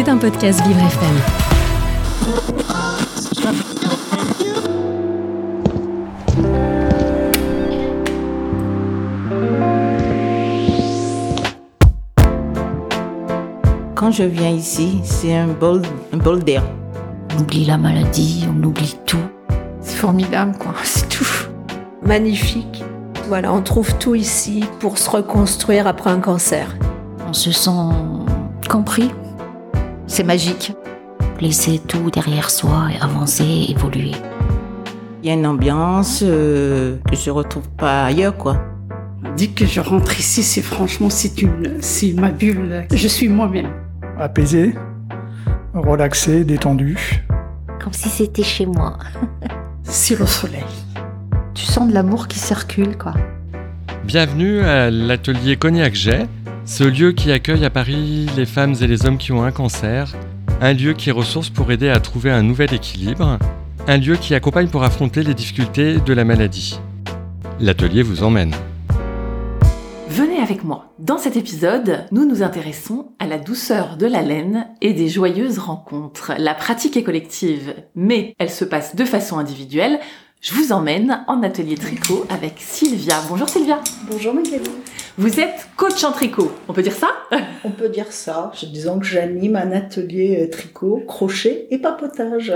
C'est un podcast Vivre FM. Quand je viens ici, c'est un bol, un bol d'air. On oublie la maladie, on oublie tout. C'est formidable, quoi, c'est tout. Magnifique. Voilà, on trouve tout ici pour se reconstruire après un cancer. On se sent compris. C'est magique. Laisser tout derrière soi et avancer, évoluer. Il y a une ambiance euh, que je retrouve pas ailleurs, quoi. Dès que je rentre ici, c'est franchement, c'est une, c'est ma bulle. Je suis moi-même. Apaisé, relaxé, détendu. Comme si c'était chez moi. C'est le soleil. Tu sens de l'amour qui circule, quoi. Bienvenue à l'atelier Cognac Jet, ce lieu qui accueille à Paris les femmes et les hommes qui ont un cancer, un lieu qui est ressource pour aider à trouver un nouvel équilibre, un lieu qui accompagne pour affronter les difficultés de la maladie. L'atelier vous emmène. Venez avec moi. Dans cet épisode, nous nous intéressons à la douceur de la laine et des joyeuses rencontres. La pratique est collective, mais elle se passe de façon individuelle. Je vous emmène en atelier tricot avec Sylvia. Bonjour Sylvia. Bonjour Magali. Vous êtes coach en tricot, on peut dire ça? On peut dire ça. Disons que j'anime un atelier euh, tricot, crochet et papotage.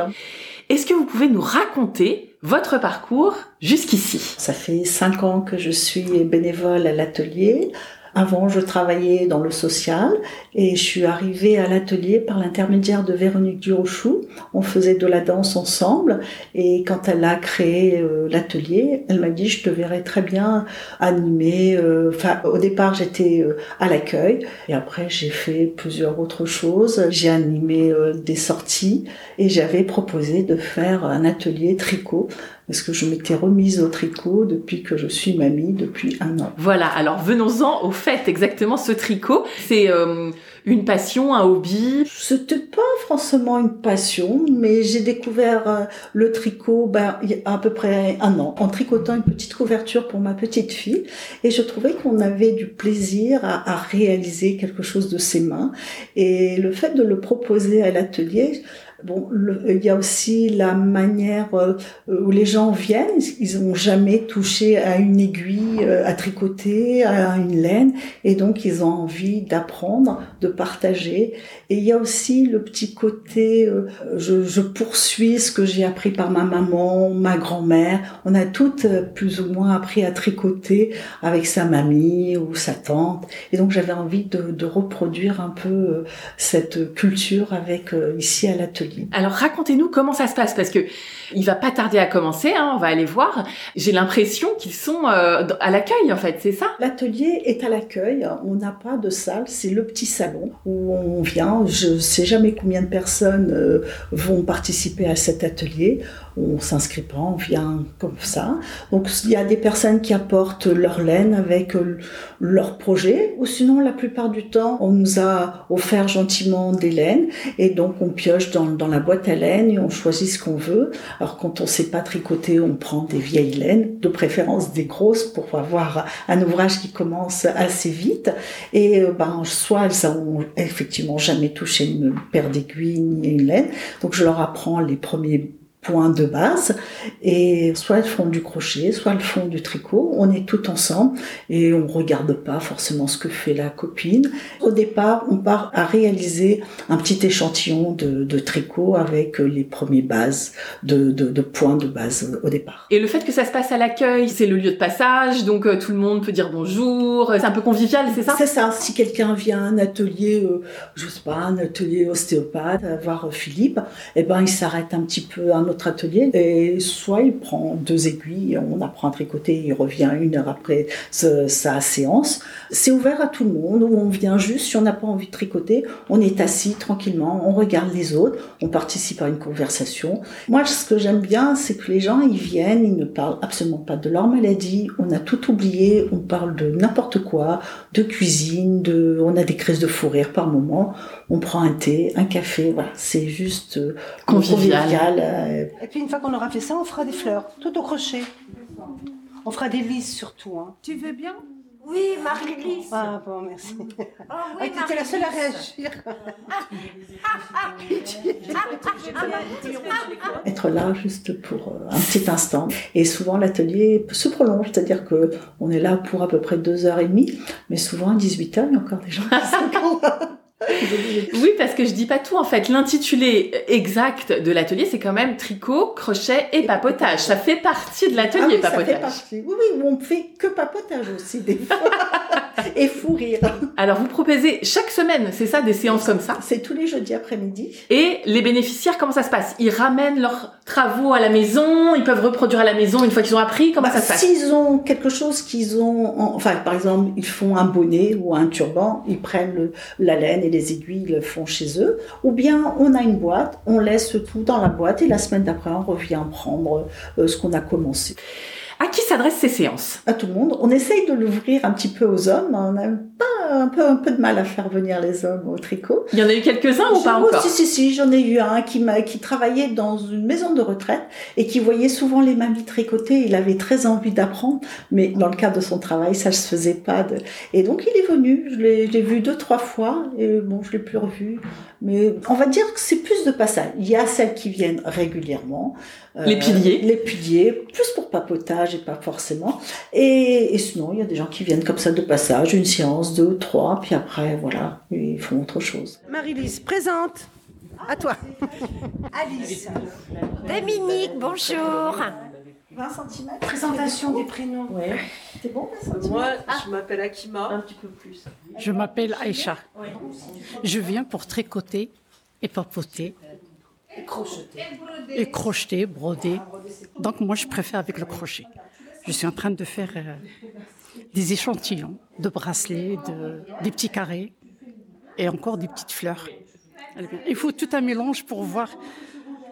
Est-ce que vous pouvez nous raconter votre parcours jusqu'ici? Ça fait cinq ans que je suis bénévole à l'atelier. Avant, je travaillais dans le social et je suis arrivée à l'atelier par l'intermédiaire de Véronique Durochou. On faisait de la danse ensemble et quand elle a créé euh, l'atelier, elle m'a dit je te verrais très bien animer. euh, au départ, j'étais euh, à l'accueil et après j'ai fait plusieurs autres choses. J'ai animé des sorties et j'avais proposé de faire un atelier tricot parce que je m'étais remise au tricot depuis que je suis mamie depuis un an. Voilà, alors venons-en au fait exactement ce tricot. C'est euh, une passion, un hobby? C'était pas forcément une passion, mais j'ai découvert euh, le tricot ben, il y a à peu près un an, en tricotant une petite couverture pour ma petite fille. Et je trouvais qu'on avait du plaisir à, à réaliser quelque chose de ses mains. Et le fait de le proposer à l'atelier, Bon, il y a aussi la manière euh, où les gens viennent, ils n'ont jamais touché à une aiguille euh, à tricoter, à une laine, et donc ils ont envie d'apprendre, de partager. Et il y a aussi le petit côté, euh, je, poursuis ce que j'ai appris par ma maman, ma grand-mère. On a toutes plus ou moins appris à tricoter avec sa mamie ou sa tante. Et donc j'avais envie de, de reproduire un peu cette culture avec ici à l'atelier. Alors racontez-nous comment ça se passe parce que il va pas tarder à commencer, hein, on va aller voir. J'ai l'impression qu'ils sont euh, à l'accueil en fait, c'est ça? L'atelier est à l'accueil, on n'a pas de salle, c'est le petit salon où on vient. Je sais jamais combien de personnes euh, vont participer à cet atelier. On s'inscrit pas, on vient comme ça. Donc il y a des personnes qui apportent leur laine avec euh, leur projet, ou sinon la plupart du temps on nous a offert gentiment des laines et donc on pioche dans, dans la boîte à laine et on choisit ce qu'on veut. Alors quand on sait pas tricoter, on prend des vieilles laines, de préférence des grosses pour avoir un ouvrage qui commence assez vite. Et euh, ben soit elles ont effectivement jamais touché une paire d'aiguilles ni une laine, donc je leur apprends les premiers points de base et soit elles font du crochet, soit elles font du tricot. On est tout ensemble et on regarde pas forcément ce que fait la copine. Au départ, on part à réaliser un petit échantillon de, de tricot avec les premiers bases de, de, de points de base au départ. Et le fait que ça se passe à l'accueil, c'est le lieu de passage, donc euh, tout le monde peut dire bonjour, c'est un peu convivial, c'est ça? C'est ça. Si quelqu'un vient à un atelier, euh, je sais pas, un atelier ostéopathe, voir euh, Philippe, eh ben il s'arrête un petit peu à un autre atelier et soit il prend deux aiguilles, on apprend à tricoter, il revient une heure après ce- sa séance. C'est ouvert à tout le monde. Où on vient juste, si on n'a pas envie de tricoter, on est assis tranquillement, on regarde les autres, on participe à une conversation. Moi, ce que j'aime bien, c'est que les gens ils viennent, ils ne parlent absolument pas de leur maladie. On a tout oublié, on parle de n'importe quoi, de cuisine, de, on a des crises de fou rire par moment. On prend un thé, un café, voilà, c'est juste euh, Convivial. Et puis une fois qu'on aura fait ça, on fera des fleurs, tout au crochet. On fera des lys surtout. Hein. Tu veux bien? Oui, Marie-Lise. Ah bon, merci. Oh, oui, Ah, tu étais la seule à réagir. Être là juste pour euh, un petit instant. Et souvent l'atelier se prolonge, c'est-à-dire que on est là pour à peu près deux heures et demie, mais souvent à 18 heures, il y a encore des gens qui sont. Oui, parce que je dis pas tout en fait. L'intitulé exact de l'atelier, c'est quand même tricot, crochet et papotage. Ça fait partie de Ah l'atelier oui, ça fait papotage. partie. Oui, oui, on fait que papotage aussi des fois. et fou rire. Alors vous proposez chaque semaine, c'est ça, des séances comme ça C'est tous les jeudis après-midi. Et les bénéficiaires, comment ça se passe? Ils ramènent leurs travaux à la maison, ils peuvent reproduire à la maison une fois qu'ils ont appris, comment Bah, ça se passe? S'ils ont quelque chose qu'ils ont, en- enfin par exemple, ils font un bonnet ou un turban, ils prennent le- la laine et les aiguilles, ils le font chez eux. Ou bien on a une boîte, on laisse tout dans la boîte et la semaine d'après on revient prendre euh, ce qu'on a commencé. À qui s'adressent ces séances? À tout le monde. On essaye de l'ouvrir un petit peu aux hommes. On a pas un peu, un peu de mal à faire venir les hommes au tricot. Il y en a eu quelques-uns ou pas Oh, encore? Si, si, si, j'en ai eu un qui, m'a, qui travaillait dans une maison de retraite et qui voyait souvent les mamies tricoter. Il avait très envie d'apprendre, mais dans le cadre de son travail, ça ne se faisait pas. De... Et donc, il est venu. Je l'ai, je l'ai vu deux, trois fois et bon, je l'ai plus revu. Mais on va dire que c'est plus de passage. Il y a celles qui viennent régulièrement. euh, Les piliers. Les piliers, plus pour papotage et pas forcément. Et, et sinon, il y a des gens qui viennent comme ça de passage, une séance, deux, trois, puis après, voilà, ils font autre chose. Marie-Lise, présente. À toi. Alice. Dominique, bonjour. 20 cm Présentation des prénoms. Ouais. C'est bon, 20 cm Moi, je m'appelle Akima. Un petit peu plus. Je m'appelle Aïcha. Je viens pour tricoter et papoter. Et crocheter, broder. Donc moi, je préfère avec le crochet. Je suis en train de faire euh, des échantillons de bracelets, de, des petits carrés et encore des petites fleurs. Il faut tout un mélange pour voir,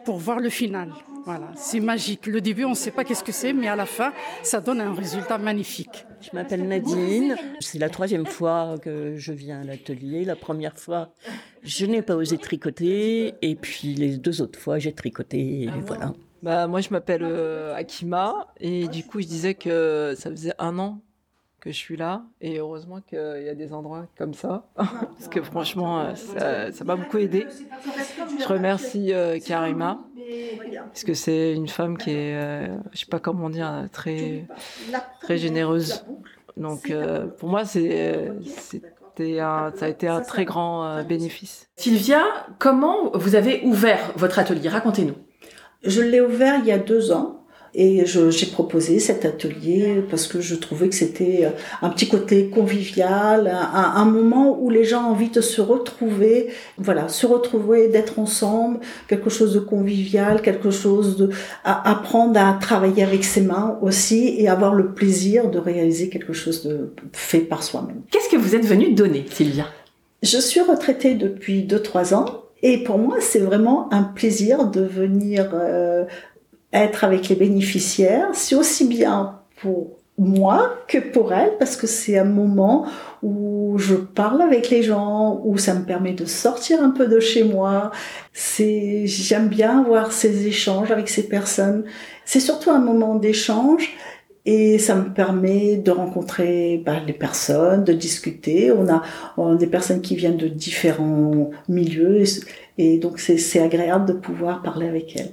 pour voir le final. Voilà, c'est magique. Le début, on ne sait pas qu'est-ce que c'est, mais à la fin, ça donne un résultat magnifique. Je m'appelle Nadine. C'est la troisième fois que je viens à l'atelier. La première fois, je n'ai pas osé tricoter. Et puis les deux autres fois, j'ai tricoté. Et voilà. Bah, moi, je m'appelle euh, Akima et du coup, je disais que ça faisait un an que je suis là. Et heureusement qu'il y a des endroits comme ça. Parce que franchement, euh, ça ça m'a beaucoup aidé. Je remercie euh, Karima. parce que c'est une femme qui est, euh, je sais pas comment dire, très très généreuse. Donc, euh, pour moi, c'est c'était un, ça a été un très grand euh, bénéfice. Sylvia, comment vous avez ouvert votre atelier? Racontez-nous. Je l'ai ouvert il y a deux ans. Et j'ai proposé cet atelier parce que je trouvais que c'était un petit côté convivial, un, un moment où les gens ont envie de se retrouver, voilà, se retrouver, d'être ensemble, quelque chose de convivial, quelque chose de à apprendre à travailler avec ses mains aussi et avoir le plaisir de réaliser quelque chose de fait par soi-même. Qu'est-ce que vous êtes venue donner, Sylvia? Je suis retraitée depuis 2-3 ans et pour moi c'est vraiment un plaisir de venir euh, être avec les bénéficiaires. C'est aussi bien pour moi que pour elles parce que c'est un moment où je parle avec les gens, où ça me permet de sortir un peu de chez moi. C'est, j'aime bien avoir ces échanges avec ces personnes. C'est surtout un moment d'échange et ça me permet de rencontrer bah, les personnes, de discuter. On a, des personnes qui viennent de différents milieux et, et donc c'est agréable de pouvoir parler avec elles.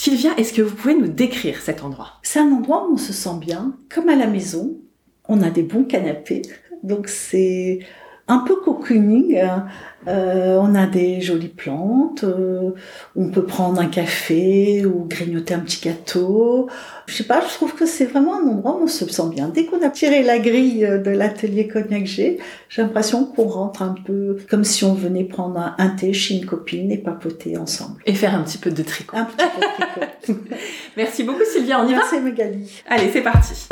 Sylvia, est-ce que vous pouvez nous décrire cet endroit? C'est un endroit où on se sent bien, comme à la maison. On a des bons canapés, donc c'est un peu cocooning. Euh, on a des jolies plantes. euh, on peut prendre un café ou grignoter un petit gâteau. Je sais pas, je trouve que c'est vraiment un endroit où on se sent bien. Dès qu'on a tiré la grille de l'atelier Cognac G, j'ai l'impression qu'on rentre un peu comme si on venait prendre un, un thé chez une copine et papoter ensemble. Et faire un petit peu de tricot. Un petit peu de tricot. Merci beaucoup Sylvia, on y Merci va Magali. Allez, c'est parti.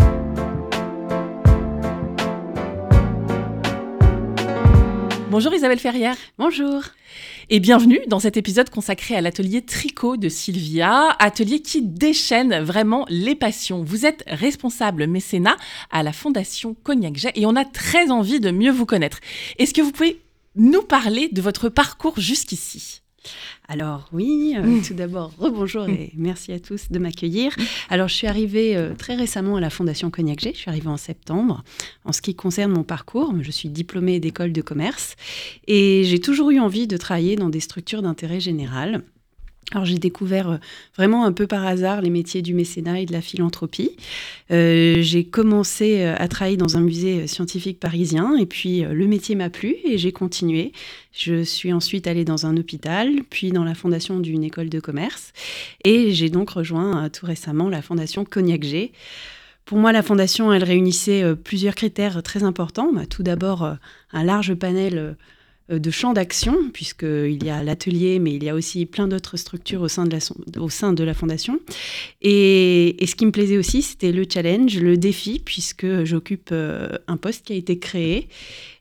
Bonjour Isabelle Ferrière. Bonjour. Et bienvenue dans cet épisode consacré à l'atelier tricot de Sylvia, atelier qui déchaîne vraiment les passions. Vous êtes responsable mécénat à la Fondation Cognac Jet et on a très envie de mieux vous connaître. Est-ce que vous pouvez nous parler de votre parcours jusqu'ici? Alors oui, euh, tout d'abord, rebonjour et merci à tous de m'accueillir. Alors je suis arrivée euh, très récemment à la Fondation Cognac G, je suis arrivée en septembre. En ce qui concerne mon parcours, je suis diplômée d'école de commerce et j'ai toujours eu envie de travailler dans des structures d'intérêt général. Alors j'ai découvert euh, vraiment un peu par hasard les métiers du mécénat et de la philanthropie. Euh, j'ai commencé euh, à travailler dans un musée scientifique parisien et puis le métier m'a plu et j'ai continué. Je suis ensuite allée dans un hôpital, puis dans la fondation d'une école de commerce et j'ai donc rejoint tout récemment la fondation Cognac G. Pour moi, la fondation, elle réunissait plusieurs critères très importants. Bah, tout d'abord, un large panel de champs d'action, puisqu'il y a l'atelier, mais il y a aussi plein d'autres structures au sein de la, fondation. Et, ce qui me plaisait aussi, c'était le challenge, le défi, puisque j'occupe euh, un poste qui a été créé.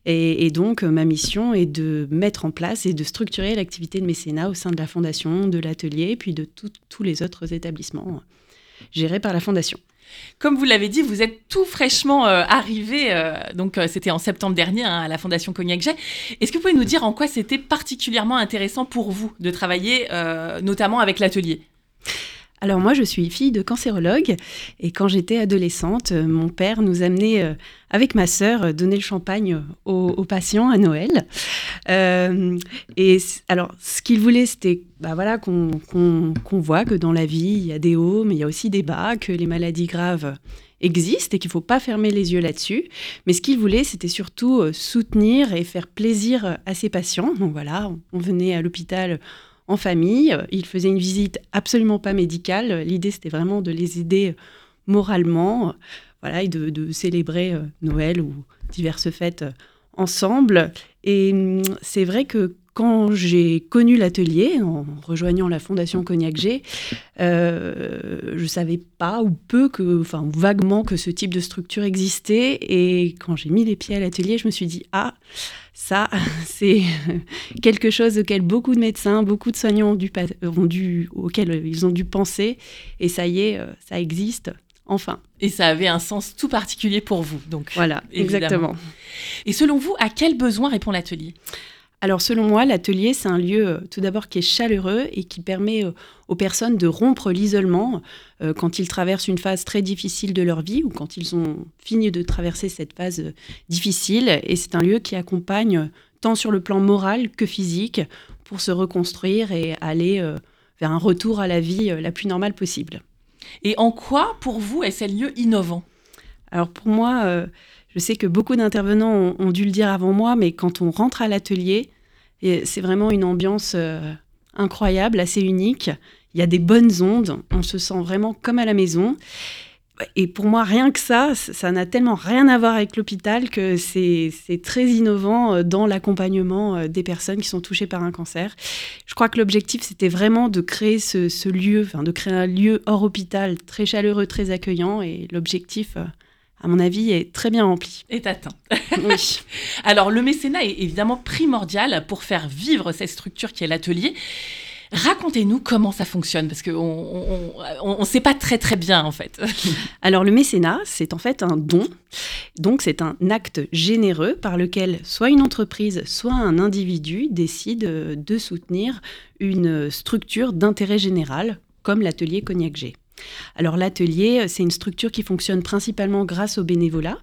Et, donc, ma mission est de mettre en place et de structurer l'activité de mécénat au sein de la fondation, de l'atelier, puis de tous les autres établissements gérés par la fondation. Comme vous l'avez dit, vous êtes tout fraîchement euh, arrivé, euh, donc euh, c'était en septembre dernier hein, à la Fondation Cognac Jet. Est-ce que vous pouvez nous dire en quoi c'était particulièrement intéressant pour vous de travailler notamment avec l'atelier? Alors moi, je suis fille de cancérologue et quand j'étais adolescente, euh, mon père nous amenait euh, avec ma sœur euh, donner le champagne aux, patients à Noël. et alors, ce qu'il voulait, c'était bah voilà, qu'on voit que dans la vie, il y a des hauts, mais il y a aussi des bas, que les maladies graves existent et qu'il ne faut pas fermer les yeux là-dessus. Mais ce qu'il voulait, c'était surtout soutenir et faire plaisir à ses patients. Donc voilà, on venait à l'hôpital en famille. Ils faisaient une visite absolument pas médicale. L'idée, c'était vraiment de les aider moralement, voilà, et de, célébrer euh, Noël ou diverses fêtes euh, ensemble. Et hum, c'est vrai que quand j'ai connu l'atelier, en rejoignant la Fondation Cognac G, euh, je savais pas ou peu que, enfin vaguement que ce type de structure existait. Et quand j'ai mis les pieds à l'atelier, je me suis dit ah ça, c'est quelque chose auquel beaucoup de médecins, beaucoup de soignants ont dû, ont dû, auquel ils ont dû penser. Et ça y est, euh, ça existe. Enfin. Et ça avait un sens tout particulier pour vous, donc. Voilà, exactement. Et selon vous, à quel besoin répond l'atelier? Alors selon moi, l'atelier, c'est un lieu euh, tout d'abord qui est chaleureux et qui permet euh, aux personnes de rompre l'isolement euh, quand ils traversent une phase très difficile de leur vie ou quand ils ont fini de traverser cette phase difficile. Et c'est un lieu qui accompagne tant sur le plan moral que physique pour se reconstruire et aller vers un retour à la vie la plus normale possible. Et en quoi, pour vous, est-ce un lieu innovant? Alors pour moi, je sais que beaucoup d'intervenants ont, dû le dire avant moi, mais quand on rentre à l'atelier, c'est vraiment une ambiance euh, incroyable, assez unique. Il y a des bonnes ondes, on se sent vraiment comme à la maison. Et pour moi, rien que ça, ça n'a tellement rien à voir avec l'hôpital que c'est très innovant euh, dans l'accompagnement euh, des personnes qui sont touchées par un cancer. Je crois que l'objectif, c'était vraiment de créer ce, lieu, enfin de créer un lieu hors hôpital très chaleureux, très accueillant. Et l'objectif, à mon avis, est très bien rempli. Est atteint. oui. Alors, le mécénat est évidemment primordial pour faire vivre cette structure qui est l'atelier. Racontez-nous comment ça fonctionne, parce qu'on ne sait pas très très bien en fait. Alors le mécénat, c'est en fait un don. Donc c'est un acte généreux par lequel soit une entreprise, soit un individu décide de soutenir une structure d'intérêt général, comme l'atelier Cognac G. Alors l'atelier, c'est une structure qui fonctionne principalement grâce au bénévolat,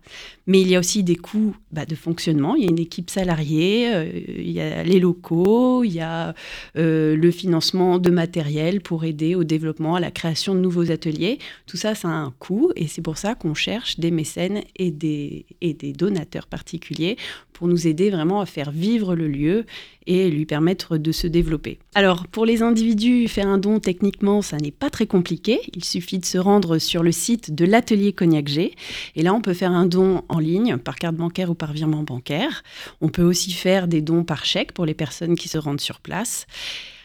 mais il y a aussi des coûts bah, de fonctionnement. Il y a une équipe salariée, euh, il y a les locaux, il y a euh, le financement de matériel pour aider au développement, à la création de nouveaux ateliers. Tout ça, ça a un coût et c'est pour ça qu'on cherche des mécènes et des donateurs particuliers pour nous aider vraiment à faire vivre le lieu et lui permettre de se développer. Alors pour les individus, faire un don techniquement, ça n'est pas très compliqué. Il suffit de se rendre sur le site de l'atelier Cognac G et là on peut faire un don en ligne par carte bancaire ou par virement bancaire. On peut aussi faire des dons par chèque pour les personnes qui se rendent sur place.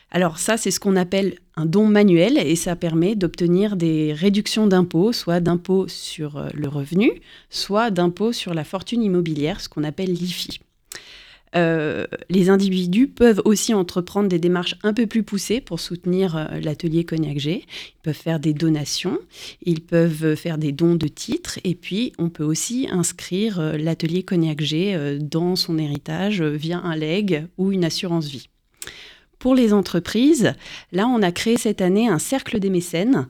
Alors ça, c'est ce qu'on appelle un don manuel et ça permet d'obtenir des réductions d'impôts, soit d'impôts sur euh, le revenu, soit d'impôts sur la fortune immobilière, ce qu'on appelle l'IFI. Euh, les individus peuvent aussi entreprendre des démarches un peu plus poussées pour soutenir euh, l'atelier Cognac G. Ils peuvent faire des donations, ils peuvent faire des dons de titres, et puis on peut aussi inscrire l'atelier Cognac G dans son héritage via un leg ou une assurance vie. pour les entreprises, là, on a créé cette année un cercle des mécènes.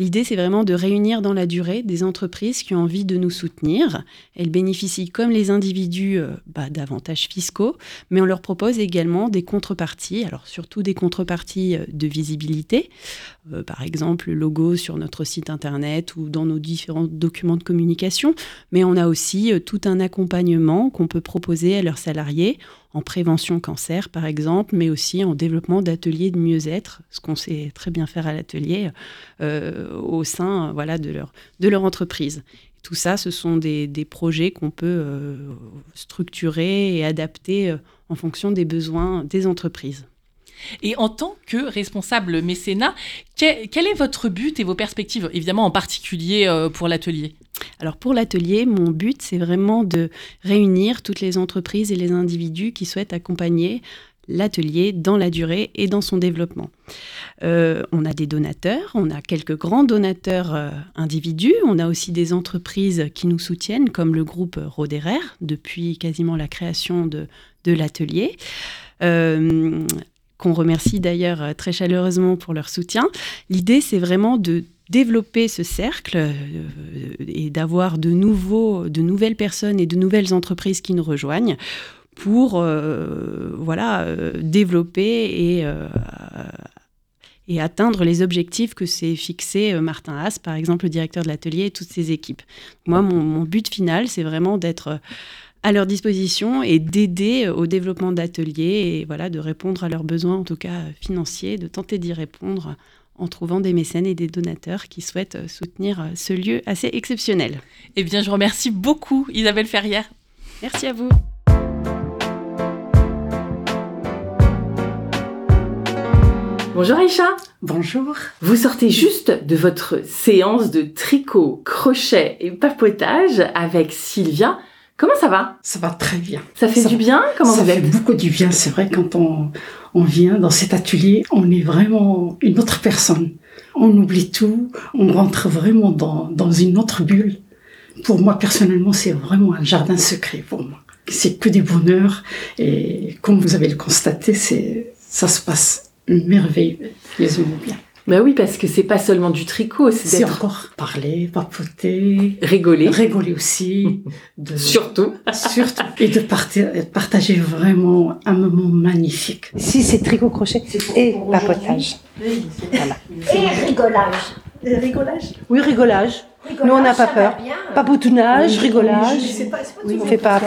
L'idée, c'est vraiment de réunir dans la durée des entreprises qui ont envie de nous soutenir. Elles bénéficient, comme les individus, euh, bah, d'avantages fiscaux, mais on leur propose également des contreparties, alors surtout des contreparties euh, de visibilité, euh, par exemple le logo sur notre site internet ou dans nos différents documents de communication, mais on a aussi tout un accompagnement qu'on peut proposer à leurs salariés en prévention cancer, par exemple, mais aussi en développement d'ateliers de mieux-être, ce qu'on sait très bien faire à l'atelier, au sein voilà, de, leur, de leur entreprise. Tout ça, ce sont des, des projets qu'on peut euh, structurer et adapter euh, en fonction des besoins des entreprises. Et en tant que responsable mécénat, quel est votre but et vos perspectives, évidemment en particulier pour l'atelier? Alors pour l'atelier, mon but, c'est vraiment de réunir toutes les entreprises et les individus qui souhaitent accompagner l'atelier dans la durée et dans son développement. Euh, on a des donateurs, on a quelques grands donateurs euh, individus, on a aussi des entreprises qui nous soutiennent, comme le groupe Roderer, depuis quasiment la création de, l'atelier. Euh, qu'on remercie d'ailleurs très chaleureusement pour leur soutien. L'idée, c'est vraiment de développer ce cercle et d'avoir de, nouveaux, de nouvelles personnes et de nouvelles entreprises qui nous rejoignent pour euh, voilà, euh, développer et, et atteindre les objectifs que s'est fixé Martin Haas, par exemple le directeur de l'atelier et toutes ses équipes. Moi, mon, mon but final, c'est vraiment d'être à leur disposition et d'aider au développement d'ateliers et voilà, de répondre à leurs besoins, en tout cas financiers, de tenter d'y répondre en trouvant des mécènes et des donateurs qui souhaitent euh, soutenir euh, ce lieu assez exceptionnel. Eh bien, je remercie beaucoup Isabelle Ferrière. Merci à vous. Bonjour Aïcha. Bonjour. Vous sortez juste de votre séance de tricot, crochet et papotage avec Sylvia. Comment ça va? Ça va très bien. Ça fait du bien? Comment Ça fait beaucoup du bien. C'est vrai quand on, on vient dans cet atelier, on est vraiment une autre personne. On oublie tout, on rentre vraiment dans, dans une autre bulle. Pour moi, personnellement, c'est vraiment un jardin secret pour moi. C'est que des bonheurs et comme vous avez le constaté, c'est, ça se passe merveilleusement bien. Bah oui, parce que c'est pas seulement du tricot, c'est d'être... encore parler, papoter, rigoler, rigoler aussi, de... surtout, surtout, et de partager vraiment un moment magnifique. Si c'est tricot crochet et papotage, voilà. Et rigolage. Et rigolage. Oui, rigolage. Nous, on n'a pas peur. Papoutonnage, rigolage. on ne fait pas.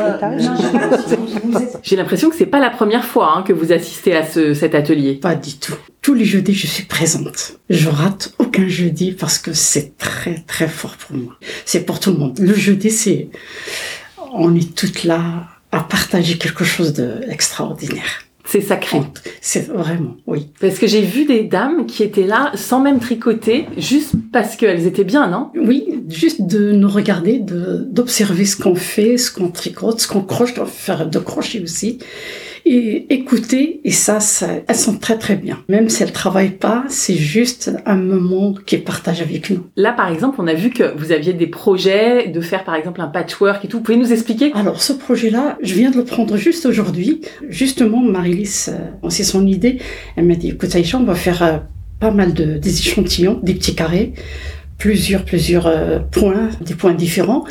J'ai l'impression que c'est pas la première fois hein, que vous assistez à ce, cet atelier. Pas du tout. Tous les jeudis, je suis présente. Je rate aucun jeudi parce que c'est très, très fort pour moi. C'est pour tout le monde. Le jeudi, c'est, on est toutes là à partager quelque chose d'extraordinaire. C'est sacré. C'est vraiment, oui. Parce que j'ai vu des dames qui étaient là sans même tricoter, juste parce qu'elles étaient bien, non? Oui, juste de nous regarder, d'observer ce qu'on fait, ce qu'on tricote, ce qu'on croche, de faire de crochet aussi et écouter. Et ça, ça, elles sont très très bien. Même si elles travaillent pas, c'est juste un moment qu'elles partagent avec nous. Là, par exemple, on a vu que vous aviez des projets de faire par exemple un patchwork et tout. Vous pouvez nous expliquer? Alors, ce projet-là, je viens de le prendre juste aujourd'hui. Justement, Marilys, euh, c'est son idée. Elle m'a dit, écoute Aïcha, on va faire euh, pas mal de, des échantillons, des petits carrés, plusieurs, plusieurs euh, points, des points différents.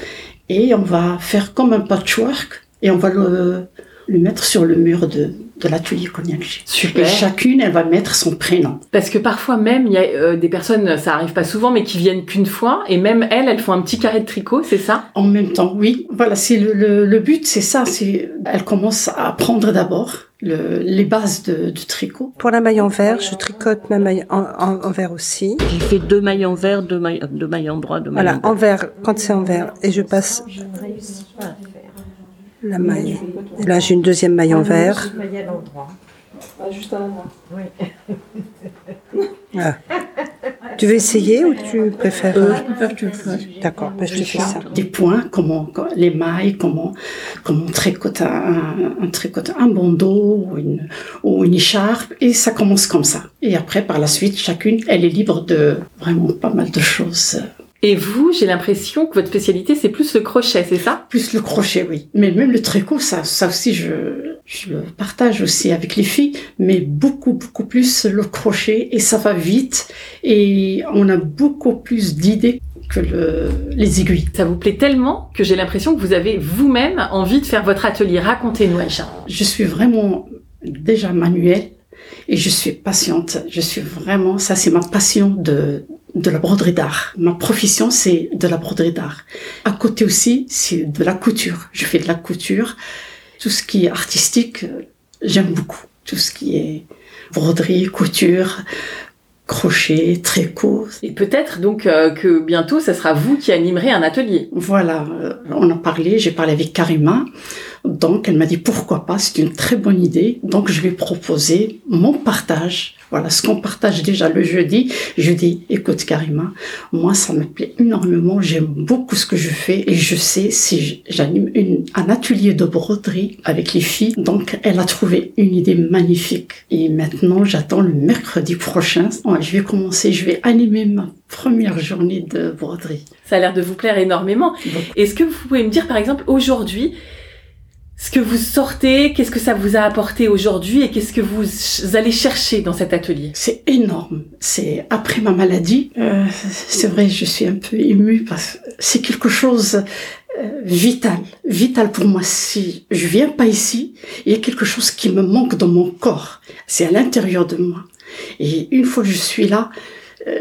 Et on va faire comme un patchwork et on va le, le mettre sur le mur de, de l'atelier Cognac Super. Et chacune, elle va mettre son prénom. Parce que parfois même, il y a euh, des personnes, ça arrive pas souvent, mais qui viennent qu'une fois, et même elles, elles font un petit carré de tricot, c'est ça? En même temps, oui. Voilà, c'est le, le, but, c'est ça. C'est, elle commence à apprendre d'abord le, les bases de, du tricot. Pour la maille en vert, je tricote ma maille en, en, vert aussi. J'ai fait deux mailles en vert, deux mailles, deux mailles en droit, deux mailles voilà, en vert. quand c'est en vert, et je passe la maille. Et là, j'ai une deuxième maille en vert. Ah, juste à l'endroit. Oui. Ah. Tu veux essayer ou tu préfères euh, Je préfère que tu le fasses. D'accord, ben je te fais ça. Des points, comment les mailles, comment comment on tricote un, un tricote un bandeau ou une ou une écharpe et ça commence comme ça. Et après, par la suite, chacune, elle est libre de vraiment pas mal de choses. Et vous, j'ai l'impression que votre spécialité, c'est plus le crochet, c'est ça? Plus le crochet, oui. Mais même le tricot, ça, ça aussi, je, je le partage aussi avec les filles, mais beaucoup, beaucoup plus le crochet et ça va vite et on a beaucoup plus d'idées que le, les aiguilles. Ça vous plaît tellement que j'ai l'impression que vous avez vous-même envie de faire votre atelier. Racontez-nous, Aïcha. Je suis vraiment déjà manuelle et je suis patiente. Je suis vraiment, ça c'est ma passion de, de la broderie d'art. Ma profession, c'est de la broderie d'art. À côté aussi, c'est de la couture. Je fais de la couture. Tout ce qui est artistique, j'aime beaucoup. Tout ce qui est broderie, couture, crochet, tricot. Et peut-être donc euh, que bientôt, ce sera vous qui animerez un atelier. Voilà, on a parlé, j'ai parlé avec Karima. Donc, elle m'a dit pourquoi pas, c'est une très bonne idée. Donc, je vais proposer mon partage. Voilà, ce qu'on partage déjà le jeudi. Je dis, écoute Karima, moi, ça me plaît énormément. J'aime beaucoup ce que je fais et je sais si j'anime un atelier de broderie avec les filles. Donc, elle a trouvé une idée magnifique. Et maintenant, j'attends le mercredi prochain. Je vais commencer, je vais animer ma première journée de broderie. Ça a l'air de vous plaire énormément. Est-ce que vous pouvez me dire, par exemple, aujourd'hui, ce que vous sortez, qu'est-ce que ça vous a apporté aujourd'hui et qu'est-ce que vous allez chercher dans cet atelier? C'est énorme. C'est après ma maladie, euh, c'est vrai, je suis un peu émue parce que c'est quelque chose euh, vital, vital pour moi. Si je viens pas ici, il y a quelque chose qui me manque dans mon corps. C'est à l'intérieur de moi. Et une fois que je suis là,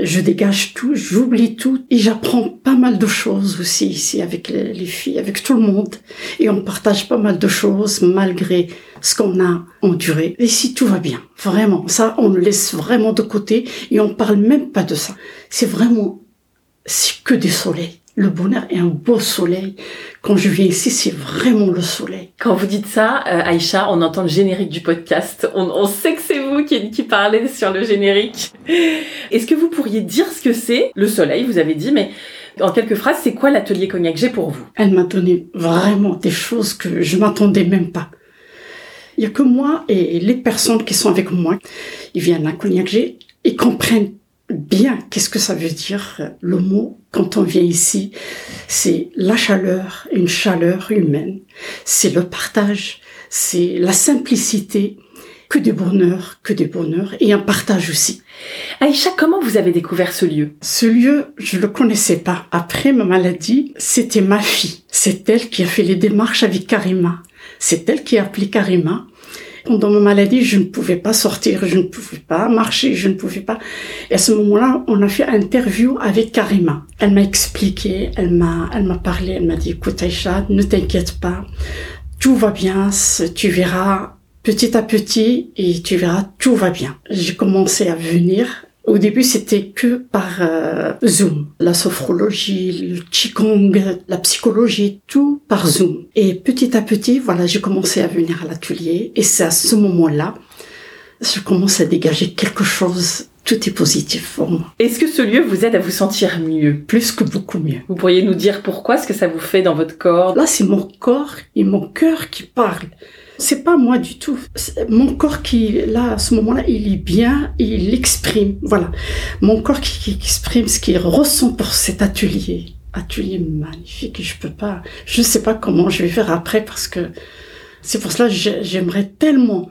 je dégage tout, j'oublie tout et j'apprends pas mal de choses aussi ici avec les, filles, avec tout le monde. Et on partage pas mal de choses malgré ce qu'on a enduré. Et si tout va bien, vraiment, ça, on le laisse vraiment de côté et on parle même pas de ça. C'est vraiment, c'est que des soleils. Le bonheur est un beau soleil. Quand je viens ici, c'est vraiment le soleil. Quand vous dites ça, euh, Aïcha, on entend le générique du podcast. On, on sait que c'est vous qui, qui parlez sur le générique. Est-ce que vous pourriez dire ce que c'est Le soleil, vous avez dit, mais en quelques phrases, c'est quoi l'atelier Cognac G pour vous? Elle m'a donné vraiment des choses que je m'attendais même pas. Il y a que moi et les personnes qui sont avec moi, ils viennent à Cognac G, ils comprennent bien qu'est-ce que ça veut dire le mot quand on vient ici? C'est la chaleur, une chaleur humaine. C'est le partage, c'est la simplicité, que des bonheurs, que des bonheurs et un partage aussi. Aïcha, comment vous avez découvert ce lieu? Ce lieu, je le connaissais pas. Après ma maladie, c'était ma fille. C'est elle qui a fait les démarches avec Karima. C'est elle qui a appelé Karima pendant ma maladie, je ne pouvais pas sortir, je ne pouvais pas marcher, je ne pouvais pas. Et à ce moment-là, on a fait un interview avec Karima. Elle m'a expliqué, elle m'a, elle m'a parlé, elle m'a dit, écoute Aïcha, ne t'inquiète pas, tout va bien, tu verras petit à petit et tu verras, tout va bien. J'ai commencé à venir au début, c'était que par euh, Zoom. La sophrologie, le qigong, la psychologie, tout par Zoom. Et petit à petit, voilà, j'ai commencé à venir à l'atelier. Et c'est à ce moment-là, je commence à dégager quelque chose. Tout est positif pour moi. Est-ce que ce lieu vous aide à vous sentir mieux Plus que beaucoup mieux? Vous pourriez nous dire pourquoi, ce que ça vous fait dans votre corps? Là, c'est mon corps et mon cœur qui parlent. C'est pas moi du tout. Mon corps qui, là, à ce moment-là, il est bien, il exprime. Voilà. Mon corps qui, exprime ce qu'il ressent pour cet atelier. Atelier magnifique. Je peux pas, je sais pas comment je vais faire après parce que c'est pour cela que j'aimerais tellement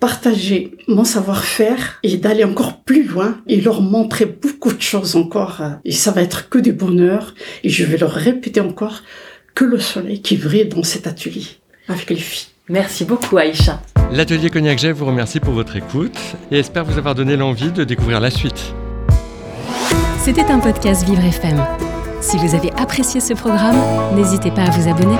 partager mon savoir-faire et d'aller encore plus loin et leur montrer beaucoup de choses encore. Et ça va être que du bonheur. Et je vais leur répéter encore que le soleil qui brille dans cet atelier avec les filles. Merci beaucoup Aïcha. L'atelier Cognac J vous remercie pour votre écoute et espère vous avoir donné l'envie de découvrir la suite. C'était un podcast Vivre FM. Si vous avez apprécié ce programme, n'hésitez pas à vous abonner.